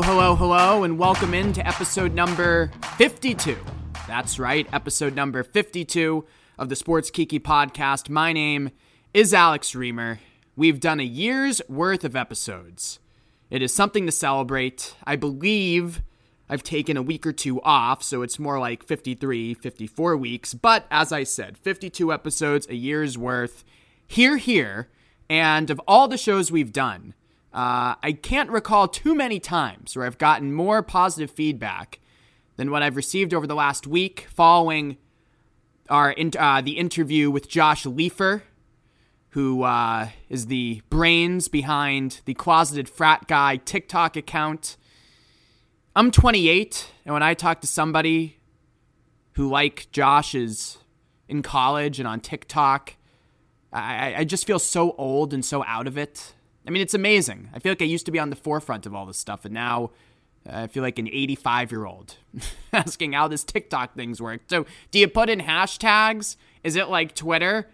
Hello, hello, hello, and welcome into episode number 52. That's right, episode number 52 of the Sports Kiki podcast. My name is Alex Reimer. We've done a year's worth of episodes. It is something to celebrate. I believe I've taken a week or two off, so it's more like 53, 54 weeks. But as I said, 52 episodes, a year's worth. Here, here. And of all the shows we've done, uh, I can't recall too many times where I've gotten more positive feedback than what I've received over the last week following our uh, the interview with Josh Leifer, who uh, is the brains behind the Closeted Frat Guy TikTok account. I'm 28, and when I talk to somebody who, like Josh, is in college and on TikTok, I, I just feel so old and so out of it. I mean, it's amazing. I feel like I used to be on the forefront of all this stuff, and now uh, I feel like an 85 year old asking how this TikTok things work. So, do you put in hashtags? Is it like Twitter?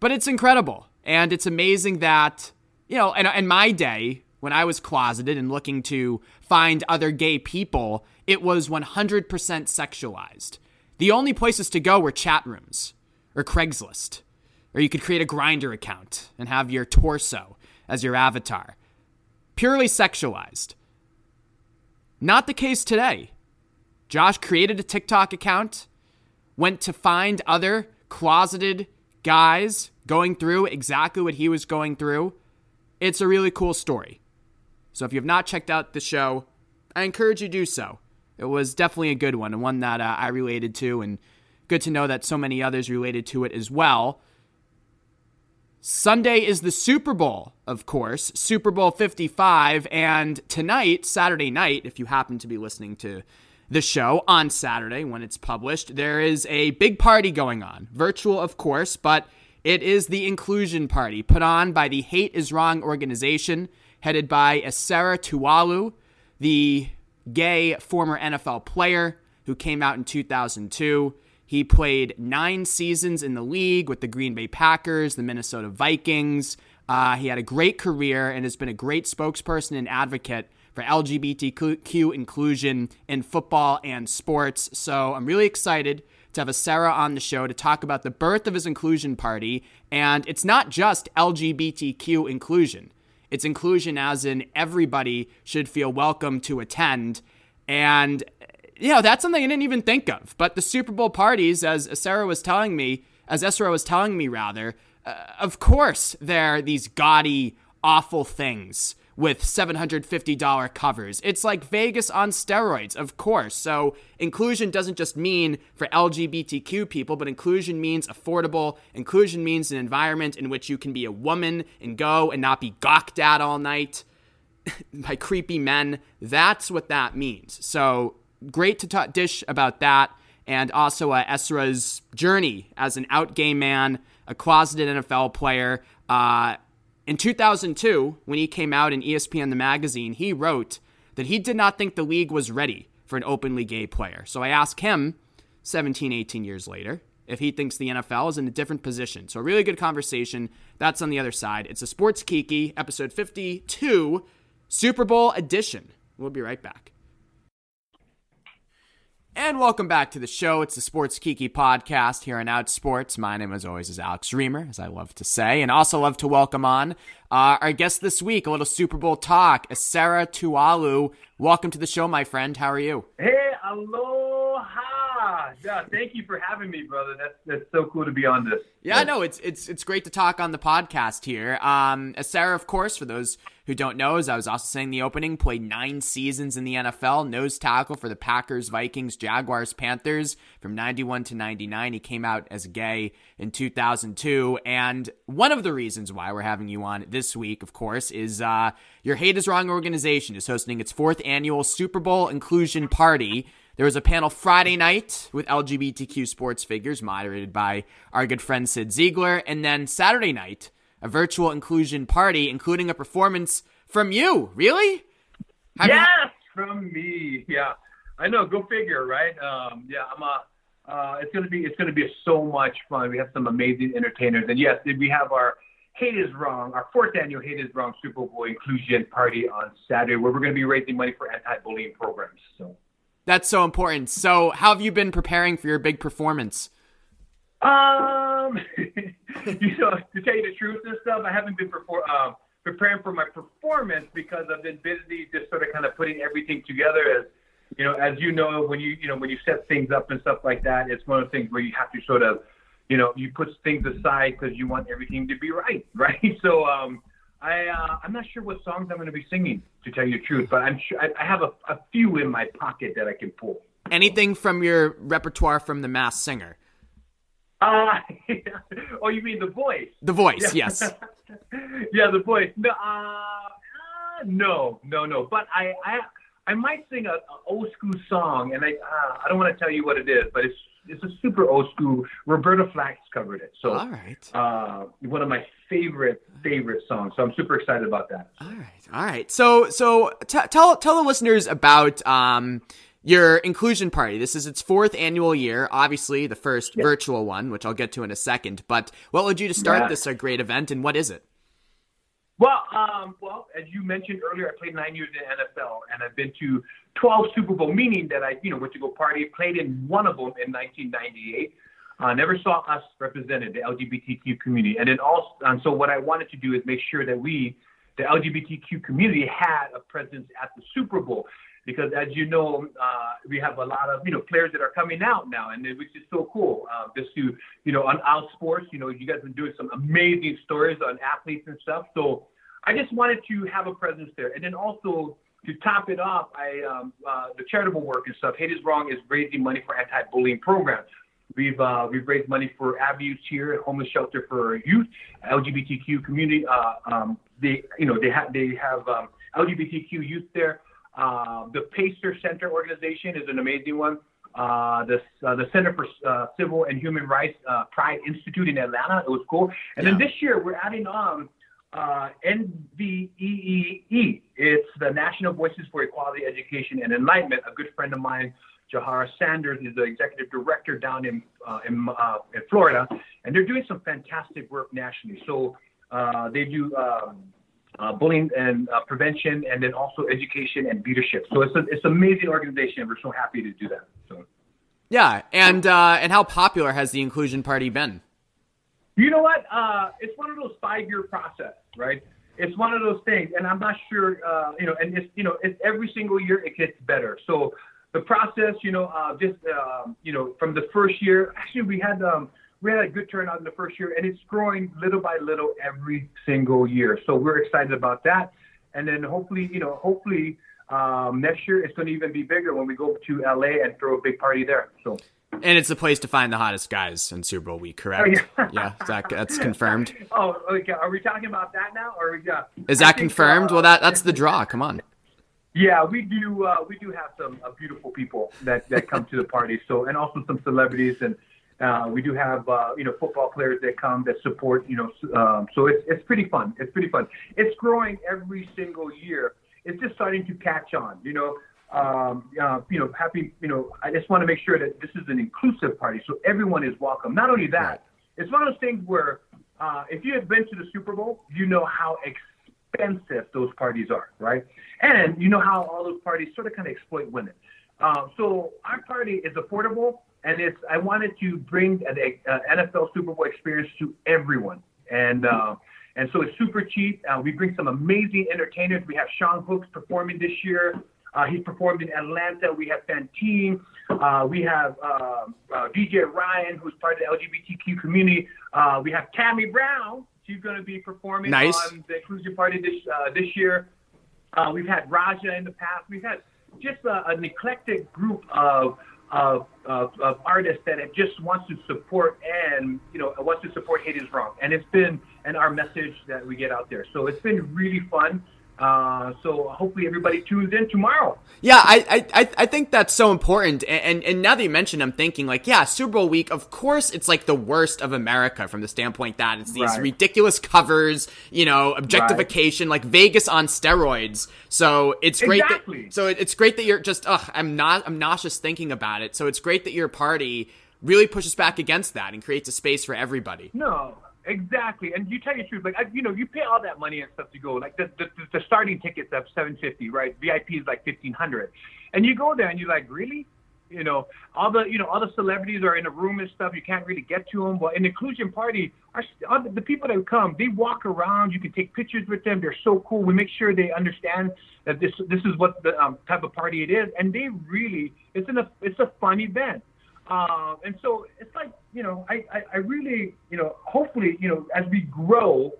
But it's incredible. And it's amazing that, you know, in, in my day, when I was closeted and looking to find other gay people, it was 100% sexualized. The only places to go were chat rooms or Craigslist, or you could create a Grindr account and have your torso as your avatar. Purely sexualized. Not the case today. Josh created a TikTok account, went to find other closeted guys going through exactly what he was going through. It's a really cool story. So if you have not checked out the show, I encourage you to do so. It was definitely a good one, and one that uh, I related to, and good to know that so many others related to it as well. Sunday is the Super Bowl, of course, Super Bowl 55, and tonight, Saturday night, if you happen to be listening to the show on Saturday when it's published, there is a big party going on. Virtual, of course, but it is the inclusion party put on by the Hate is Wrong organization headed by Esera Tuaolo, the gay former NFL player who came out in 2002. He played nine seasons in the league with the Green Bay Packers, the Minnesota Vikings. Uh, he had a great career and has been a great spokesperson and advocate for LGBTQ inclusion in football and sports. So I'm really excited to have Esera on the show to talk about the birth of his inclusion party. And it's not just LGBTQ inclusion. It's inclusion as in everybody should feel welcome to attend. And, you know, that's something I didn't even think of. But the Super Bowl parties, as Sarah was telling me, as Esera was telling me, rather, uh, of course, they're these gaudy, awful things with $750 covers. It's like Vegas on steroids, of course. So, inclusion doesn't just mean for LGBTQ people, but inclusion means affordable. Inclusion means an environment in which you can be a woman and go and not be gawked at all night by creepy men. That's what that means. So, great to talk dish about that. And also uh, Esera's journey as an out gay man, a closeted NFL player. Uh, in 2002, when he came out in ESPN the magazine, he wrote that he did not think the league was ready for an openly gay player. So I asked him 17, 18 years later if he thinks the NFL is in a different position. So a really good conversation. That's on the other side. It's a Sports Kiki, episode 52, Super Bowl edition. We'll be right back. And welcome back to the show. It's the Sports Kiki podcast here on Outsports. My name, as always, is Alex Reimer, as I love to say, and also love to welcome on uh, our guest this week, a little Super Bowl talk, Esera Tuaolo. Welcome to the show, my friend. How are you? Hey, aloha. Yeah, thank you for having me, brother. That's that's so cool to be on this. Yeah, no, it's it's it's great to talk on the podcast here. Um, Esera, of course, for those who don't know, as I was also saying the opening, played nine seasons in the NFL, nose tackle for the Packers, Vikings, Jaguars, Panthers from 91 to 99. He came out as gay in 2002. And one of the reasons why we're having you on this week, of course, is uh, your Hate is Wrong organization is hosting its fourth annual Super Bowl inclusion party. There was a panel Friday night with LGBTQ sports figures, moderated by our good friend Cyd Zeigler. And then Saturday night, a virtual inclusion party, including a performance from you. Really? Have yes, you... from me. Yeah, I know. Go figure, right? Um, yeah, I'm a. Uh, it's gonna be it's gonna be so much fun. We have some amazing entertainers, and yes, we have our Hate is Wrong, our fourth annual Hate is Wrong Super Bowl inclusion party on Saturday, where we're going to be raising money for anti-bullying programs. So that's so important. So, how have you been preparing for your big performance? Um, you know, to tell you the truth and stuff, I haven't been. Um, preparing for my performance because I've been busy just sort of kind of putting everything together as you know, as you know, when you you know when you set things up and stuff like that, it's one of the things where you have to sort of, you know, you put things aside because you want everything to be right, right? So um, I uh, I'm not sure what songs I'm going to be singing to tell you the truth, but I'm sure I, I have a, a few in my pocket that I can pull. Anything from your repertoire from The Masked Singer? Uh, oh, you mean the voice? The voice, yeah. yes. yeah, the voice. No, uh, uh, no, no, no. But I, I, I might sing a, a old school song, and I, uh, I don't want to tell you what it is, but it's it's a super old school. Roberta Flack covered it. So, all right. Uh, one of my favorite favorite songs. So I'm super excited about that. All right, all right. So so t- tell tell the listeners about um your inclusion party. This is its fourth annual year. Obviously, the first virtual one, which I'll get to in a second. But what led you to start yeah. this a great event, and what is it? Well, um, well, as you mentioned earlier, I played nine years in NFL, and I've been to 12 Super Bowl, meaning that I, you know, went to go party. Played in one of them in 1998. Uh, never saw us represented, the LGBTQ community, and then also, and so what I wanted to do is make sure that we, the LGBTQ community, had a presence at the Super Bowl, because as you know, uh, we have a lot of you know players that are coming out now, and which is so cool. Uh, just to you know on Outsports, you know, you guys have been doing some amazing stories on athletes and stuff. So I just wanted to have a presence there, and then also to top it off, I um, uh, the charitable work and stuff. Hate is Wrong is raising money for anti-bullying programs. We've uh, we've raised money for Avenues here, homeless shelter for youth, LGBTQ community. Uh, um, they you know they have they have um, LGBTQ youth there. Uh, the Pacer Center organization is an amazing one. Uh, the uh, the Center for uh, Civil and Human Rights uh, Pride Institute in Atlanta. It was cool. And yeah. then this year we're adding on uh, NVEE. It's the National Voices for Equality, Education, and Enlightenment. A good friend of mine, Jahara Sanders, is the executive director down in uh, in, uh, in, Florida, and they're doing some fantastic work nationally. So uh, they do. Um, uh, bullying and uh, prevention, and then also education and leadership. So it's a, it's an amazing organization. And we're so happy to do that. So. Yeah, and and how popular has the Inclusion Party been? You know what? Uh, it's one of those five-year process, right? It's one of those things, and I'm not sure, uh, you know, and it's, you know, it's every single year it gets better. So the process, you know, uh, just, um, you know, from the first year, actually we had, um, we had a good turnout in the first year, and it's growing little by little every single year. So we're excited about that, and then hopefully, you know, hopefully um, next year it's going to even be bigger when we go to LA and throw a big party there. So. And it's the place to find the hottest guys in Super Bowl week, correct? Oh, yeah, yeah that, that's confirmed. Oh, okay. Are we talking about that now, or we got? Is that confirmed? uh, well, that that's the draw. Come on. Yeah, we do. Uh, we do have some uh, beautiful people that, that come to the party. So, and also some celebrities, and uh, we do have uh, you know football players that come that support. You know, um, so it's it's pretty fun. It's pretty fun. It's growing every single year. It's just starting to catch on. You know, um, uh, you know, happy, you know, I just want to make sure that this is an inclusive party, so everyone is welcome. Not only that, right. it's one of those things where uh, if you have been to the Super Bowl, you know how expensive those parties are, right? And you know how all those parties sort of kind of exploit women. Uh, so our party is affordable, and it's I wanted to bring an NFL Super Bowl experience to everyone, and. Uh, and so it's super cheap. Uh, we bring some amazing entertainers. We have Sean Hooks performing this year. Uh, he's performed in Atlanta. We have Fantine. Uh, we have uh, uh DJ Ryan, who's part of the LGBTQ community. Uh, we have Tammy Brown. She's going to be performing nice. on the inclusion party this uh, this year. we've had Raja in the past. We've had just a, an eclectic group of of, of, of, artists that just wants to support and you know wants to support hate is wrong and it's been and our message that we get out there so it's been really fun uh, so hopefully everybody tunes in tomorrow. Yeah, I, I, I think that's so important. And, and, now that you mentioned, I'm thinking like, yeah, Super Bowl week. Of course, it's like the worst of America from the standpoint that it's these right. ridiculous covers, you know, objectification, right. like Vegas on steroids. So it's great. Exactly. That, so it's great that you're just. Ugh, I'm not. I'm nauseous thinking about it. So it's great that your party really pushes back against that and creates a space for everybody. No, Exactly, and you tell your truth. Like I, you know, you pay all that money and stuff to go. Like the the, the starting tickets at seven fifty, right? VIP is like fifteen hundred, and you go there and you're like, really? You know, all the you know all the celebrities are in a room and stuff. You can't really get to them. But an inclusion party, are, the people that come, they walk around. You can take pictures with them. They're so cool. We make sure they understand that this this is what the um, type of party it is, and they really it's an it's a fun event. Uh, and so it's like, you know, I, I, I, really, you know, hopefully, you know, as we grow,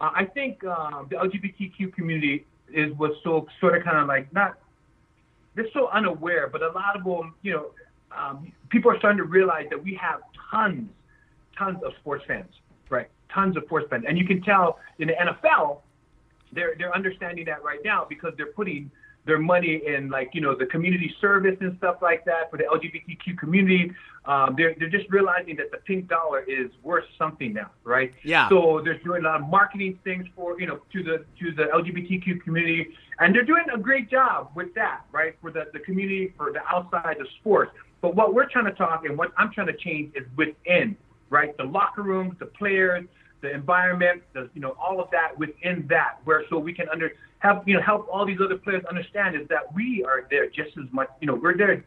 uh, I think uh, the LGBTQ community is was so sort of kind of like not, they're so unaware, but a lot of them, you know, um, people are starting to realize that we have tons, tons of sports fans, right? Tons of sports fans. And you can tell in the NFL, they're, they're understanding that right now because they're putting – their money in like you know the community service and stuff like that for the LGBTQ community. Um, they're they're just realizing that the pink dollar is worth something now, right? Yeah. So they're doing a lot of marketing things for you know to the to the LGBTQ community, and they're doing a great job with that, right? For the the community, for the outside of sports. But what we're trying to talk and what I'm trying to change is within, right? The locker rooms, the players, the environment, the you know all of that within that, where so we can under have you know help all these other players understand is that we are there just as much. You know, we're there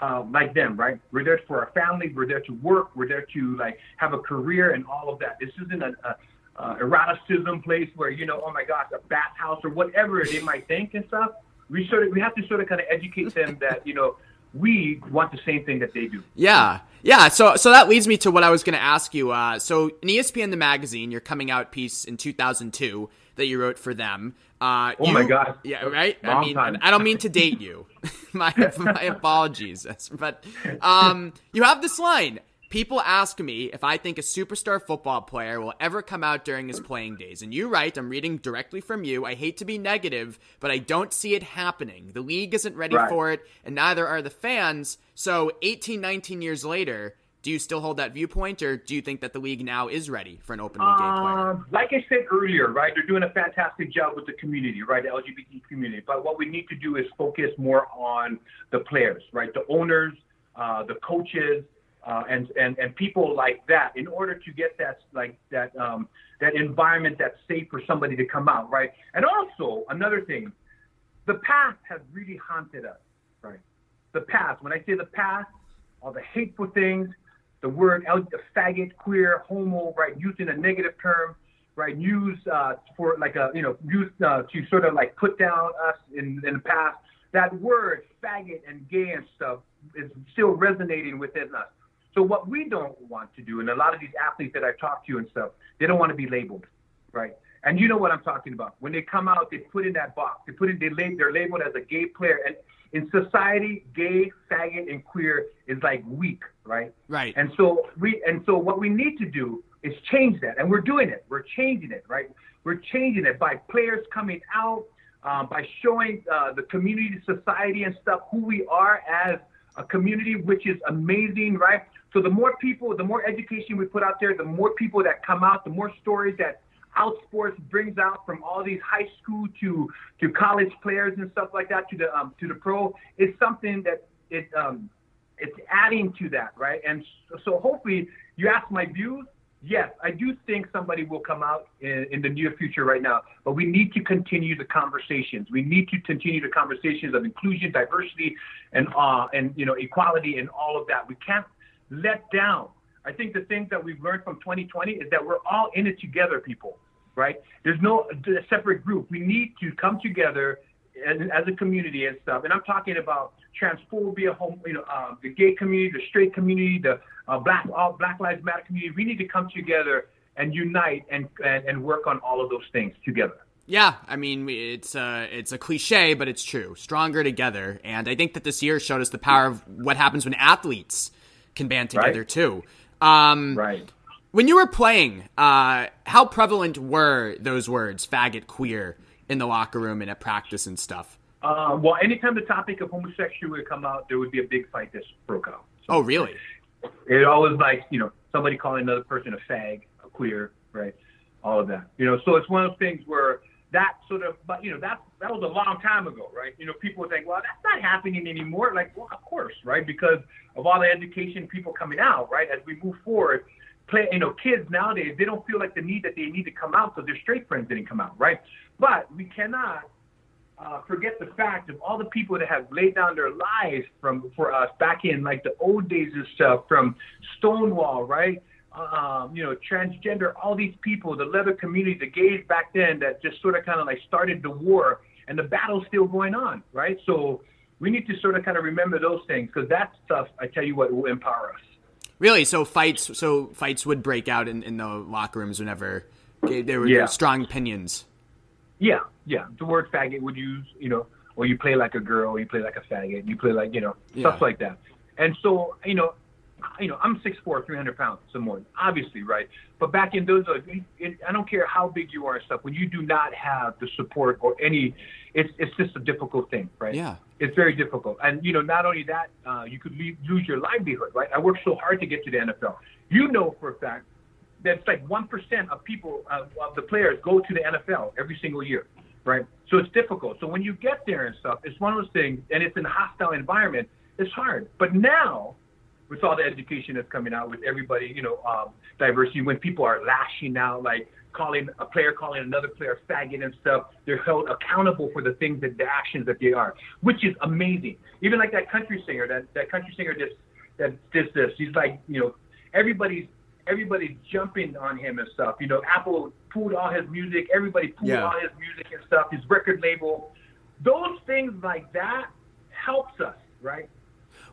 uh, like them, right? We're there for our family. We're there to work. We're there to like have a career and all of that. This isn't a, a, a eroticism place where you know, oh my gosh, a bathhouse or whatever they might think and stuff. We sort of we have to sort of kind of educate them that you know we want the same thing that they do. Yeah. Yeah, so so that leads me to what I was going to ask you. Uh, so in ESPN the magazine, your coming out piece in 2002 that you wrote for them. Uh, oh you, my god! Yeah, right. Long I mean, time. I don't mean to date you. my my apologies, but um, you have this line. People ask me if I think a superstar football player will ever come out during his playing days. And you write, I'm reading directly from you. I hate to be negative, but I don't see it happening. The league isn't ready right. for it, and neither are the fans. So 18, 19 years later, do you still hold that viewpoint, or do you think that the league now is ready for an openly gay player? Um, like I said earlier, right, they're doing a fantastic job with the community, right, the LGBT community. But what we need to do is focus more on the players, right, the owners, uh, the coaches, uh, and and and people like that, in order to get that like that um, that environment that's safe for somebody to come out, right. And also another thing, the past has really haunted us, right. The past. When I say the past, all the hateful things, the word faggot, queer, homo, right, used in a negative term, right, used uh, for like a, you know, used uh, to sort of like put down us in, in the past. That word, faggot and gay and stuff, is still resonating within us. So what we don't want to do, and a lot of these athletes that I've talked to and stuff, they don't want to be labeled, right? And you know what I'm talking about. When they come out, they put in that box. They put in they lab, they're labeled as a gay player. And in society, gay, faggot, and queer is like weak, right? Right. And so we and so what we need to do is change that, and we're doing it. We're changing it, right? We're changing it by players coming out, um, by showing uh, the community, society, and stuff who we are as a community, which is amazing, right? So the more people, the more education we put out there, the more people that come out, the more stories that Outsports brings out from all these high school to to college players and stuff like that to the um, to the pro is something that it um, it's adding to that, right? And so, hopefully, you ask my views. Yes, I do think somebody will come out in, in the near future right now, but we need to continue the conversations. We need to continue the conversations of inclusion, diversity, and uh, and you know equality and all of that. We can't let down I think the things that we've learned from 2020 is that we're all in it together, people, right? There's no separate group. We need to come together as, as a community and stuff. And I'm talking about transphobia, home, you know, uh, the gay community, the straight community, the uh, black all Black Lives Matter community. We need to come together and unite and, and, and work on all of those things together. Yeah, I mean it's a it's a cliche, but it's true. Stronger together, and I think that this year showed us the power of what happens when athletes can band together right. too. Um, right. When you were playing, uh, how prevalent were those words, faggot, queer, in the locker room and at practice and stuff? Uh, well, anytime the topic of homosexuality would come out, there would be a big fight that broke out. So oh, really? It always like you know somebody calling another person a fag, a queer, right? All of that. You know, so it's one of those things where that sort of, but you know, that that was a long time ago, right? You know, people would think, well, that's not happening anymore. Like, well, of course, right? Because of all the education, people coming out, right? As we move forward, play, you know, kids nowadays they don't feel like the need that they need to come out because their straight friends didn't come out, right? But we cannot uh, forget the fact of all the people that have laid down their lives from for us back in like the old days and stuff, from Stonewall, right? Um, you know, transgender, all these people, the leather community, the gays back then that just sort of kind of like started the war, and the battle's still going on, right? So we need to sort of kind of remember those things because that stuff, I tell you what, will empower us. Really? So fights, so fights would break out in, in the locker rooms whenever there were Yeah. strong opinions. Yeah, yeah. The word faggot would use, you know, or you play like a girl, you play like a faggot, you play like, you know, Yeah. stuff like that. And so, you know, you know, I'm 6'4", 300 pounds, some more, obviously, right? But back in those, days, it- I don't care how big you are and stuff. When you do not have the support or any, it's it's just a difficult thing, right? Yeah. It's very difficult. And you know, not only that, uh, you could leave, lose your livelihood, right? I worked so hard to get to the NFL. You know for a fact that it's like one percent of people uh, of the players go to the NFL every single year, right? So it's difficult. So when you get there and stuff, it's one of those things, and it's in a hostile environment. It's hard. But now, with all the education that's coming out, with everybody, you know, um, diversity, when people are lashing out, like calling a player calling another player faggot and stuff, they're held accountable for the things that the actions that they are, which is amazing. Even like that country singer, that that country singer just that did this. He's like, you know, everybody's everybody's jumping on him and stuff. You know, Apple pulled all his music, everybody pulled Yeah. all his music and stuff, his record label. Those things like that helps us, right?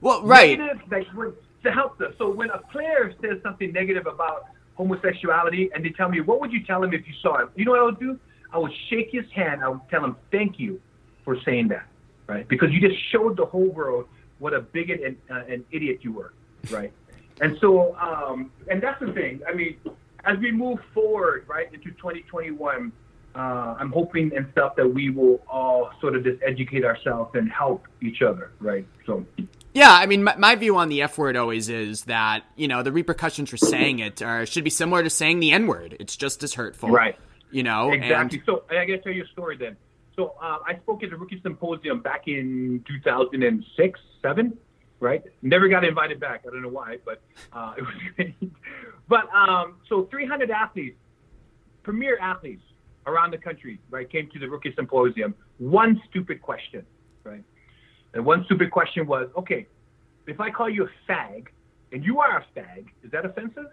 Well, right. Negative, like when, to help us. So when a player says something negative about homosexuality and they tell me, what would you tell him if you saw him? You know what I would do? I would shake his hand. I would tell him, thank you for saying that, right? Because you just showed the whole world what a bigot and uh, an idiot you were, right? And so, um, and that's the thing. I mean, as we move forward, right, into 2021, uh, I'm hoping and stuff that we will all sort of just educate ourselves and help each other, right? So, Yeah, I mean, my, my view on the F word always is that you know the repercussions for saying it are, should be similar to saying the N word. It's just as hurtful, Right. You know, Exactly. And, so I gotta tell you a story then. So uh, I spoke at the rookie symposium back in 2006, seven, right? Never got invited back. I don't know why, but uh, it was great. But um, so 300 athletes, premier athletes around the country, right, came to the rookie symposium. One stupid question, right? And one stupid question was, okay, if I call you a fag and you are a fag, is that offensive?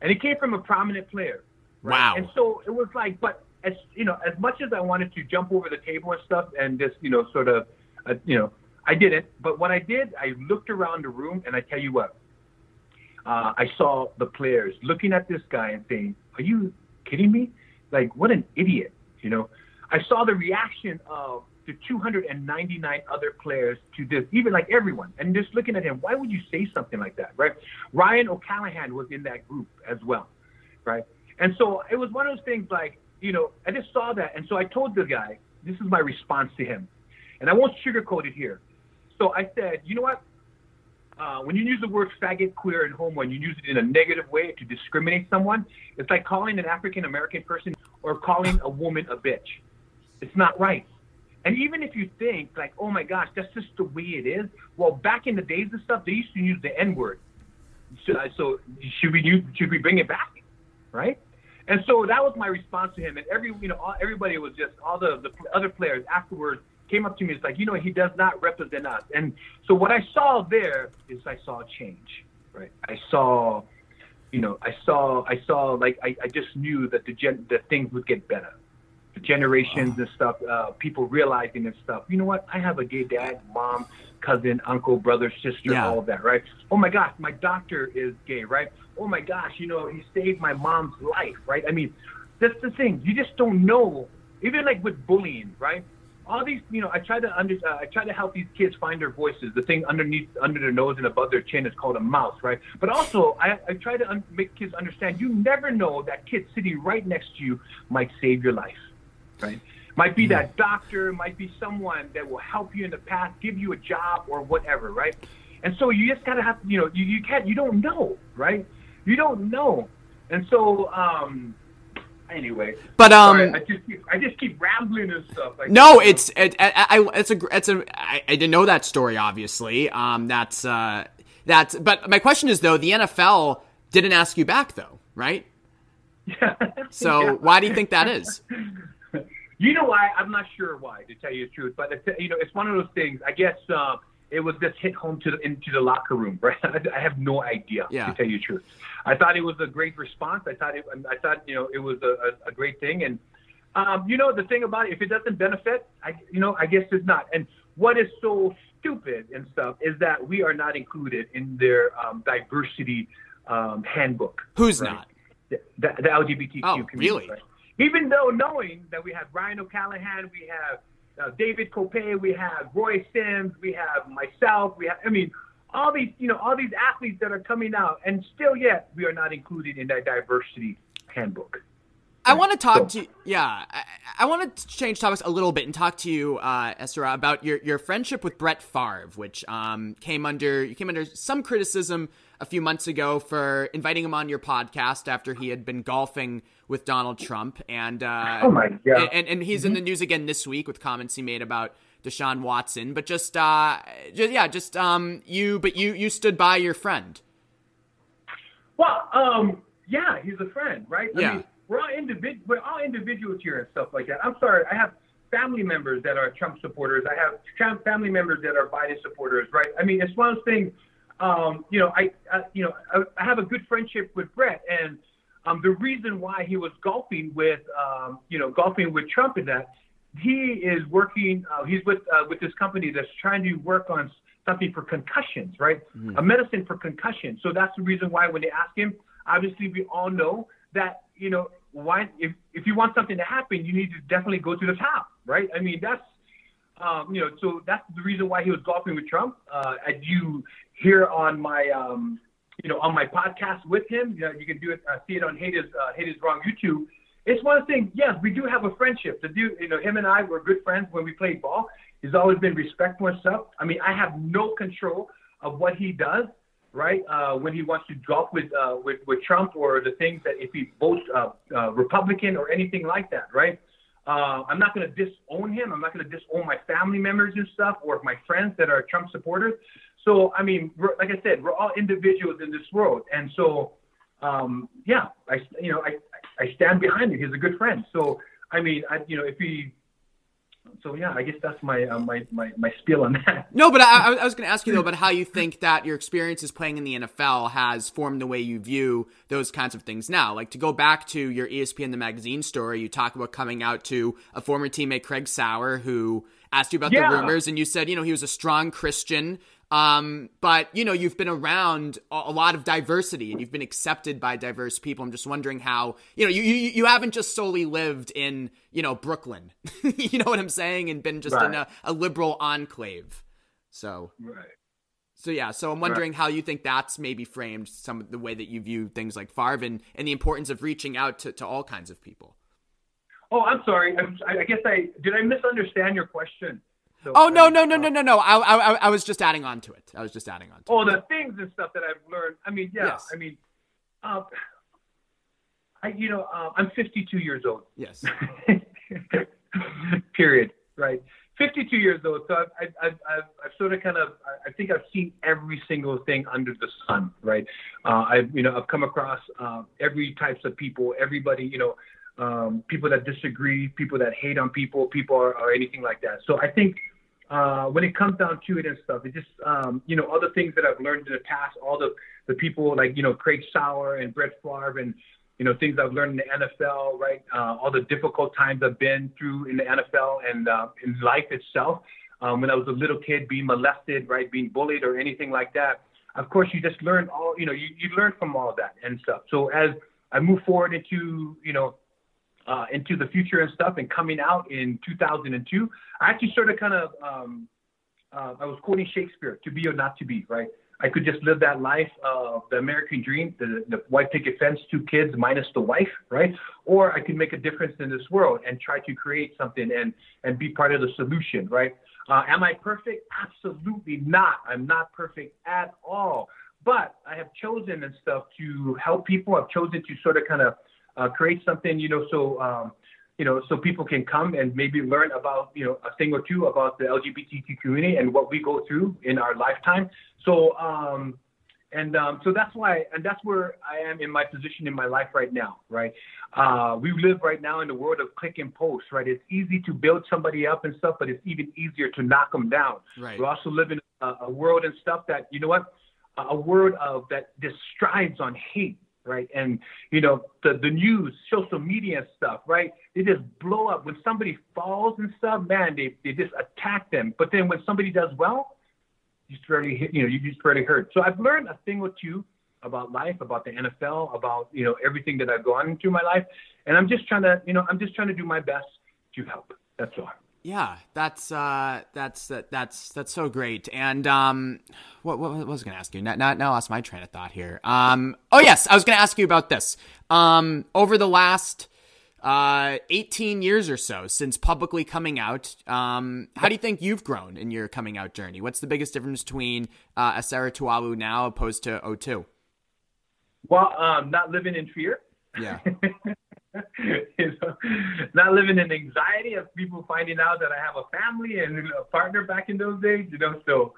And it came from a prominent player. Right? Wow. And so it was like, but as you know, as much as I wanted to jump over the table and stuff and just you know sort of, uh, you know, I didn't. But what I did, I looked around the room and I tell you what, uh, I saw the players looking at this guy and saying, "Are you kidding me? Like what an idiot!" You know, I saw the reaction of the 299 other players to this, even like everyone, and just looking at him. Why would you say something like that, right? Ryan O'Callaghan was in that group as well, right? And so it was one of those things like, you know, I just saw that. And so I told the guy, this is my response to him. And I won't sugarcoat it here. So I said, you know what? Uh, when you use the word faggot, queer, and homo, and you use it in a negative way to discriminate someone, it's like calling an African American person or calling a woman a bitch. It's not right. And even if you think like, oh my gosh, that's just the way it is. Well, back in the days and stuff, they used to use the N word. So, so should we use, should we bring it back, right? And so that was my response to him. And every you know all, everybody was just all the the other players afterwards came up to me. It's like you know he does not represent us. And so what I saw there is I saw a change, right? I saw, you know, I saw I saw like I, I just knew that the gen that things would get better. The generations and stuff, uh, people realizing and stuff. You know what? I have a gay dad, mom, cousin, uncle, brother, sister, Yeah. all of that, right? Oh my gosh, my doctor is gay, right? Oh my gosh, you know, he saved my mom's life, right? I mean, that's the thing. You just don't know. Even like with bullying, right? All these, you know, I try to under, uh, I try to help these kids find their voices. The thing underneath, under their nose and above their chin is called a mouth, right? But also, I, I try to un- make kids understand. You never know that kid sitting right next to you might save your life, right? Might be that doctor, might be someone that will help you in the past, give you a job or whatever, right? And so you just gotta have, you know, you, you can't, you don't know, right? You don't know. And so, um, anyway. But, um, Sorry, I just keep, I just keep rambling and stuff. Like No, it's it, I, I, it's a it's a I, I didn't know that story. Obviously, um, that's uh, that's. But my question is though, the NFL Didn't ask you back though, right? Yeah. So Yeah. why do you think that is? You know why? I'm not sure why, to tell you the truth. But it's, you know, it's one of those things. I guess uh, it was just hit home to the, into the locker room, right? I have no idea, Yeah. to tell you the truth. I thought it was a great response. I thought it, I thought you know it was a, a, great thing. And um, you know, the thing about it, if it doesn't benefit, I you know, I guess it's not. And what is so stupid and stuff is that we are not included in their um, diversity um, handbook. Who's Right. not? the, the LGBTQ Oh, community. really? right? Even though knowing that we have Brian O'Callaghan, we have uh, David Kopay, we have Roy Sims, we have myself, we have, I mean, all these, you know, all these athletes that are coming out, and still yet we are not included in that diversity handbook. I want to talk So- to yeah. I, I want to change topics a little bit and talk to you, uh, Esera, about your, your friendship with Brett Favre, which um, came under you came under some criticism a few months ago for inviting him on your podcast after he had been golfing with Donald Trump, and uh, Oh my God. and, and he's in the news again this week with comments he made about Deshaun Watson. But just uh, just yeah, just um, you, but you you stood by your friend. Well, um, yeah, he's a friend, right? I Yeah. mean, we're all individ- we're all individuals here and stuff like that. I'm sorry, I have family members that are Trump supporters. I have Trump family members that are Biden supporters, right? I mean, it's one of those things. Um, you know, I, I you know, I, I have a good friendship with Brett, and um, the reason why he was golfing with, um, you know, golfing with Trump is that he is working. Uh, he's with uh, with this company that's trying to work on something for concussions, right? A medicine for concussion. So that's the reason why when they ask him, obviously we all know that you know why if if you want something to happen, you need to definitely go to the top, right? I mean that's um, you know so that's the reason why he was golfing with Trump. Uh, as you hear on my um, you know on my podcast with him, you, know, you can do it uh, see it on Hate is uh, Hate is Wrong YouTube. It's one things. Yes, we do have a friendship. The dude, you know, him and I were good friends when we played ball. He's always been respectful and stuff. I mean, I have no control of what he does, right? Uh, when he wants to golf with uh, with with Trump or the things that if he votes uh, uh, Republican or anything like that, right? Uh, I'm not going to disown him. I'm not going to disown my family members and stuff or my friends that are Trump supporters. So, I mean, like I said, we're all individuals in this world, and so, um, yeah, I, you know, I, I stand behind him. He's a good friend. So, I mean, I, you know, if he, so yeah, I guess that's my uh, my, my my spiel on that. No, but I, I was going to ask you though about how you think that your experiences playing in the NFL has formed the way you view those kinds of things now. Like to go back to your ESPN the magazine story, you talk about coming out to a former teammate Craig Sauer who asked you about Yeah. the rumors, and you said you know he was a strong Christian. Um, but you know you've been around a, lot of diversity and you've been accepted by diverse people. I'm just wondering how you know you you, you haven't just solely lived in you know Brooklyn, you know what I'm saying, and been just in a, a liberal enclave. So Right. so yeah, so I'm wondering how you think that's maybe framed some of the way that you view things like Favre and, and the importance of reaching out to, to all kinds of people. Oh, I'm sorry. I'm, I I guess I did. I misunderstand your question. So, Oh no no no uh, no no no! I, I I was just adding on to it. I was just adding on to Oh, it. the things and stuff that I've learned. I mean, yeah. Yes. I mean, um, I you know uh, I'm 52 years old. Yes. Period. Right. 52 years old. So I've, I've, I've, I've, I've sort of kind of, I- think I've seen every single thing under the sun. Right. Uh, I've, you know, I've come across uh, every types of people, everybody, you know, um, people that disagree, people that hate on people, people or anything like that. So I think uh, when it comes down to it and stuff, it just, um, you know, other things that I've learned in the past, all the, the people like, you know, Craig Sauer and Brett Favre and, you know, things I've learned in the NFL, right? Uh, all the difficult times I've been through in the NFL and uh, in life itself. Um, when I was a little kid, being molested, right, being bullied or anything like that. Of course, you just learn all, you know, you, you learn from all that and stuff. So as I move forward into, you know, uh, into the future and stuff, and coming out in 2002, I actually started kind of, um, uh, I was quoting Shakespeare, "To be or not to be," right? I could just live that life of the American dream, the, the white picket fence, two kids minus the wife, right? Or I could make a difference in this world and try to create something and and be part of the solution, right? Uh, am I perfect? Absolutely not. I'm not perfect at all. But I have chosen and stuff to help people. I've chosen to sort of kind of uh, create something, you know, so um, you know, so people can come and maybe learn about, you know, a thing or two about the LGBTQ community and what we go through in our lifetime. So, um, And um, so that's why, and that's where I am in my position in my life right now, right? Uh, we live right now in the world of click and post, right? It's easy to build somebody up and stuff, but it's even easier to knock them down. Right. We also live in a, a world and stuff that, you know what, a world of that just strives on hate, right? And you know the the news, social media stuff, right? They just blow up when somebody falls and stuff. Man, they they just attack them. But then when somebody does well, you just hit, you know you just barely hurt. So I've learned a thing or two about life, about the NFL, about you know everything that I've gone through my life, and I'm just trying to you know I'm just trying to do my best to help. That's all. Yeah, that's uh, that's that, that's that's so great. And um, what, what, what was I going to ask you? Now, now, now I lost my train of thought here. Um, oh yes, I was going to ask you about this. Um, over the last uh 18 years or so since publicly coming out, um, how do you think you've grown in your coming out journey? What's the biggest difference between uh, Esera Tuaolo now opposed to O2? Well, um, not living in fear. Yeah. you know, not living in anxiety of people finding out that I have a family and a partner back in those days, you know. So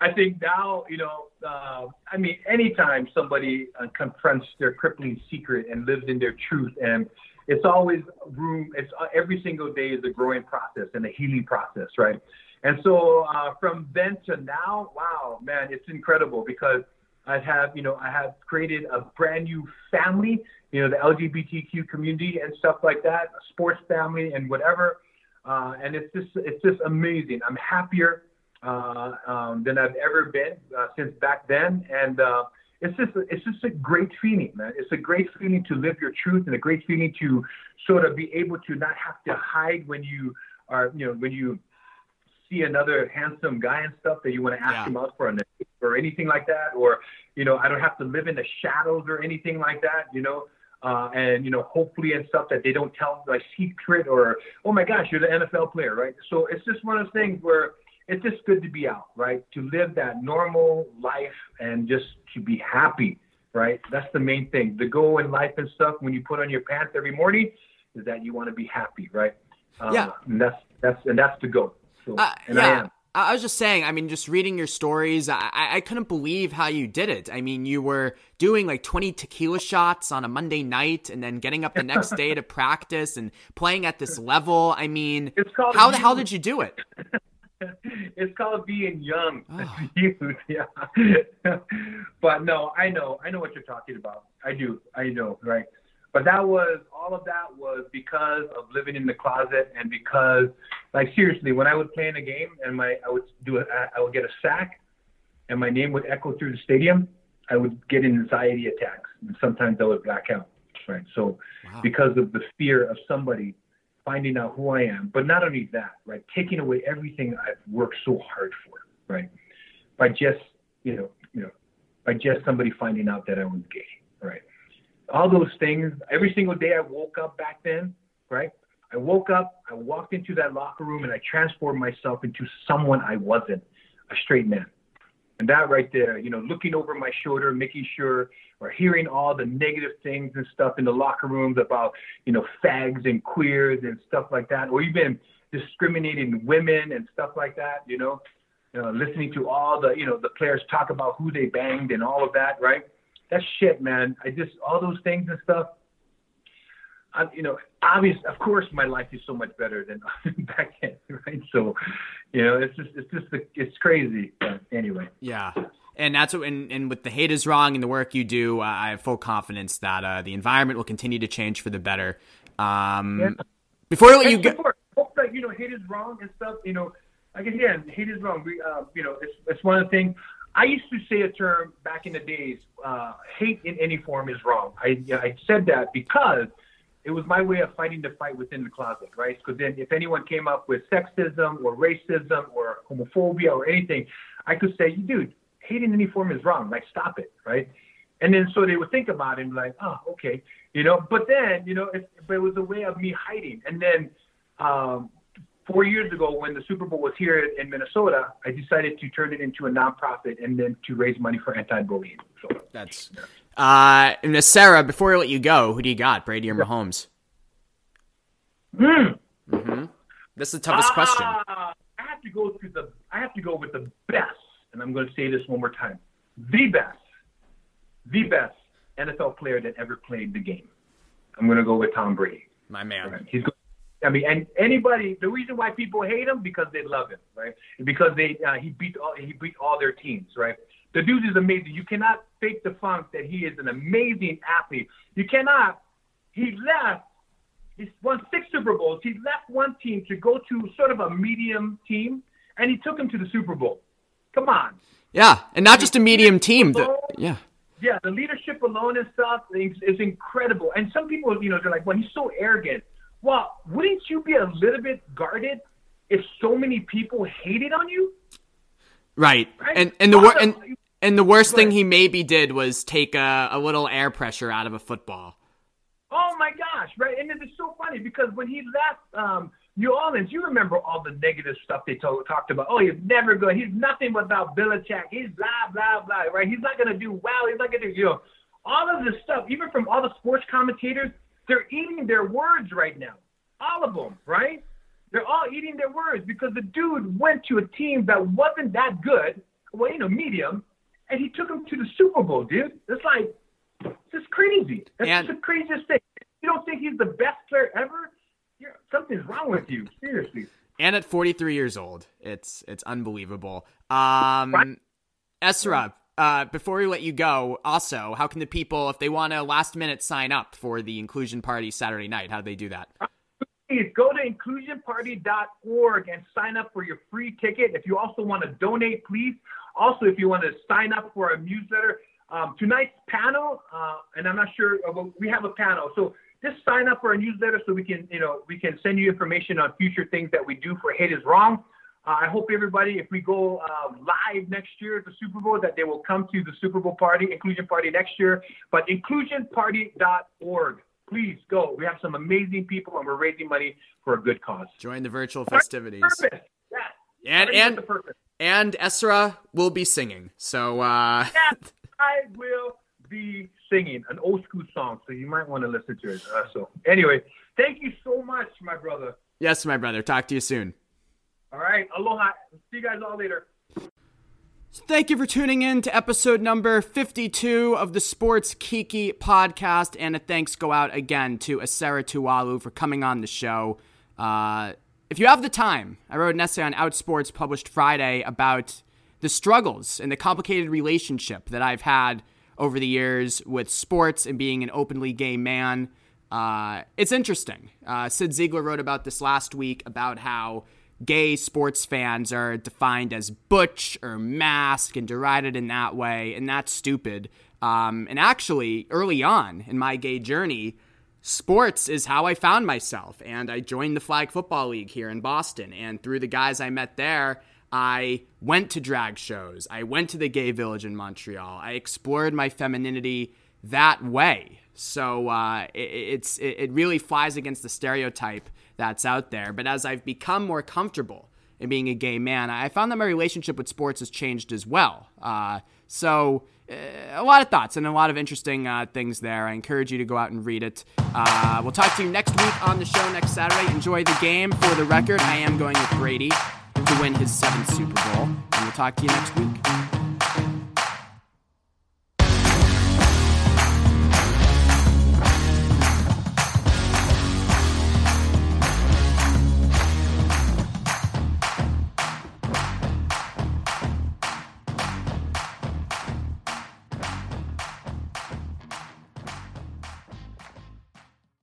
I think now, you know, uh, I mean, anytime somebody uh, confronts their crippling secret and lives in their truth, and it's always room, it's uh, every single day is a growing process and a healing process, right? And so uh, from then to now, wow, man, it's incredible because I have, you know, I have created a brand new family, you know, the LGBTQ community and stuff like that, a sports family and whatever. Uh, and it's just, it's just amazing. I'm happier uh, um, than I've ever been uh, since back then, and uh, it's just, it's just a great feeling, man. It's a great feeling to live your truth, and a great feeling to sort of be able to not have to hide when you are, you know, when you see another handsome guy and stuff that you want to ask Yeah. him out for a date or anything like that, or you know, I don't have to live in the shadows or anything like that, you know. Uh, and you know, hopefully and stuff that they don't tell like secret or oh my gosh, you're the NFL player, right? So it's just one of those things where it's just good to be out, right? To live that normal life and just to be happy, right? That's the main thing. The goal in life and stuff when you put on your pants every morning is that you want to be happy, right? Uh, Yeah. And that's that's and that's the goal. So, Uh, and I yeah. am. I I was just saying, I mean, just reading your stories, I, I I couldn't believe how you did it. I mean, you were doing like 20 tequila shots on a Monday night and then getting up the next day to practice and playing at this level. I mean, It's called how the hell did you do it? it's called being young. Oh. Youth, yeah. but no, I know, I know what you're talking about. I do, I know, right? But that was all of that was because of living in the closet and because, like, seriously, when I would play in a game and my I would do a, I would get a sack, and my name would echo through the stadium, I would get anxiety attacks, and sometimes I would black out. Right. So, Wow. because of the fear of somebody finding out who I am, but not only that, right, taking away everything I've worked so hard for, right, by just you know, you know, by just somebody finding out that I was gay, right. All those things. Every single day I woke up back then, right. I woke up, I walked into that locker room, and I transformed myself into someone I wasn't, a straight man. And that right there, you know, looking over my shoulder, making sure or hearing all the negative things and stuff in the locker rooms about, you know, fags and queers and stuff like that, or even discriminating women and stuff like that, you know, you know, listening to all the, you know, the players talk about who they banged and all of that, right? That shit, man. I just all those things and stuff. I, you know, obvious. Of course, my life is so much better than back then, right? So, you know, it's just, it's just, it's crazy. But anyway. Yeah. And that's what, and, and with the hate is wrong and the work you do, uh, I have full confidence that uh, the environment will continue to change for the better. Um, Yeah. Before I let you go. Hope that, you know, hate is wrong and stuff. You know, like again, hate is wrong. We, uh, you know, it's it's one of the things. I used to say a term back in the days. Uh, hate in any form is wrong. I I said that because it was my way of fighting the fight within the closet, right? Because then, if anyone came up with sexism or racism or homophobia or anything, I could say, dude, hate in any form is wrong. Like, stop it, right? And then so they would think about it and be like, oh, okay, you know. But then, you know, it, but it was a way of me hiding. And then um, four years ago, when the Super Bowl was here in Minnesota, I decided to turn it into a nonprofit and then to raise money for anti-bullying. So that's, uh, and uh, Sarah, before I let you go, who do you got, Brady or Mahomes? Hmm. hmm This is the toughest question. Ah, I have to go through the. I have to go with the best, and I'm going to say this one more time. The best the best NFL player that ever played the game. I'm going to go with Tom Brady. My man. Right. He's. I mean, and anybody. The reason why people hate him because they love him, right? Because they uh, he beat all he beat all their teams, right? The dude is amazing. You cannot fake the funk that he is an amazing athlete. You cannot. He left. He's won six Super Bowls. He left one team to go to sort of a medium team, and he took him to the Super Bowl. Come on. Yeah, and not just a medium team. The, yeah. Yeah, the leadership alone and stuff is, is incredible. And some people, you know, they're like, well, he's so arrogant. Well, wouldn't you be a little bit guarded if so many people hated on you? Right. right? And and the wor- and and the worst thing he maybe did was take a, a little air pressure out of a football. Oh my gosh, right? And it's so funny because when he left um, New Orleans, you remember all the negative stuff they told, talked about. Oh, he's never good. He's nothing without Belichick. He's blah blah blah. Right? He's not gonna do well. He's not gonna do you know all of this stuff. Even from all the sports commentators, they're eating their words right now. All of them, right? They're all eating their words because the dude went to a team that wasn't that good, well, you know, medium, and he took them to the Super Bowl, dude. It's like, it's crazy. That's and, the craziest thing. You don't think he's the best player ever? You're, something's wrong with you, seriously. And at 43 years old, it's it's unbelievable. Um, right. Uh, before we let you go, also, how can the people, if they want to last minute sign up for the Inclusion Party Saturday night, how do they do that? Please go to inclusionparty.org and sign up for your free ticket. If you also want to donate, please. Also, if you want to sign up for a newsletter, um, tonight's panel, uh, and I'm not sure, uh, we have a panel. So just sign up for a newsletter so we can, you know, we can send you information on future things that we do for Hate is Wrong. Uh, I hope everybody, if we go uh, live next year at the Super Bowl, that they will come to the Super Bowl party, Inclusion Party next year. But inclusionparty.org. Please go. We have some amazing people, and we're raising money for a good cause. Join the virtual festivities. Purpose. Yeah. And and and Esera will be singing. So uh yes, I will be singing an old school song, so you might want to listen to it. Uh, so anyway, thank you so much, my brother. Yes, my brother. Talk to you soon. All right. Aloha. See you guys all later. So thank you for tuning in to episode number 52 of the Sports Kiki podcast. And a thanks go out again to Esera Tuaolo for coming on the show. Uh, if you have the time, I wrote an essay on Outsports published Friday about the struggles and the complicated relationship that I've had over the years with sports and being an openly gay man. Uh, it's interesting. Uh, Cyd Zeigler wrote about this last week about how gay sports fans are defined as butch or masc and derided in that way, and that's stupid. Um, and actually, early on in my gay journey, sports is how I found myself. And I joined the Flag Football League here in Boston. And through the guys I met there, I went to drag shows. I went to the gay village in Montreal. I explored my femininity that way. So uh, it, it's it, it really flies against the stereotype that's out there. But as I've become more comfortable in being a gay man, I found that my relationship with sports has changed as well. Uh, so uh, a lot of thoughts and a lot of interesting uh, things there. I encourage you to go out and read it. Uh, we'll talk to you next week on the show next Saturday. Enjoy the game. For the record, I am going with Brady to win his seventh Super Bowl, and we'll talk to you next week.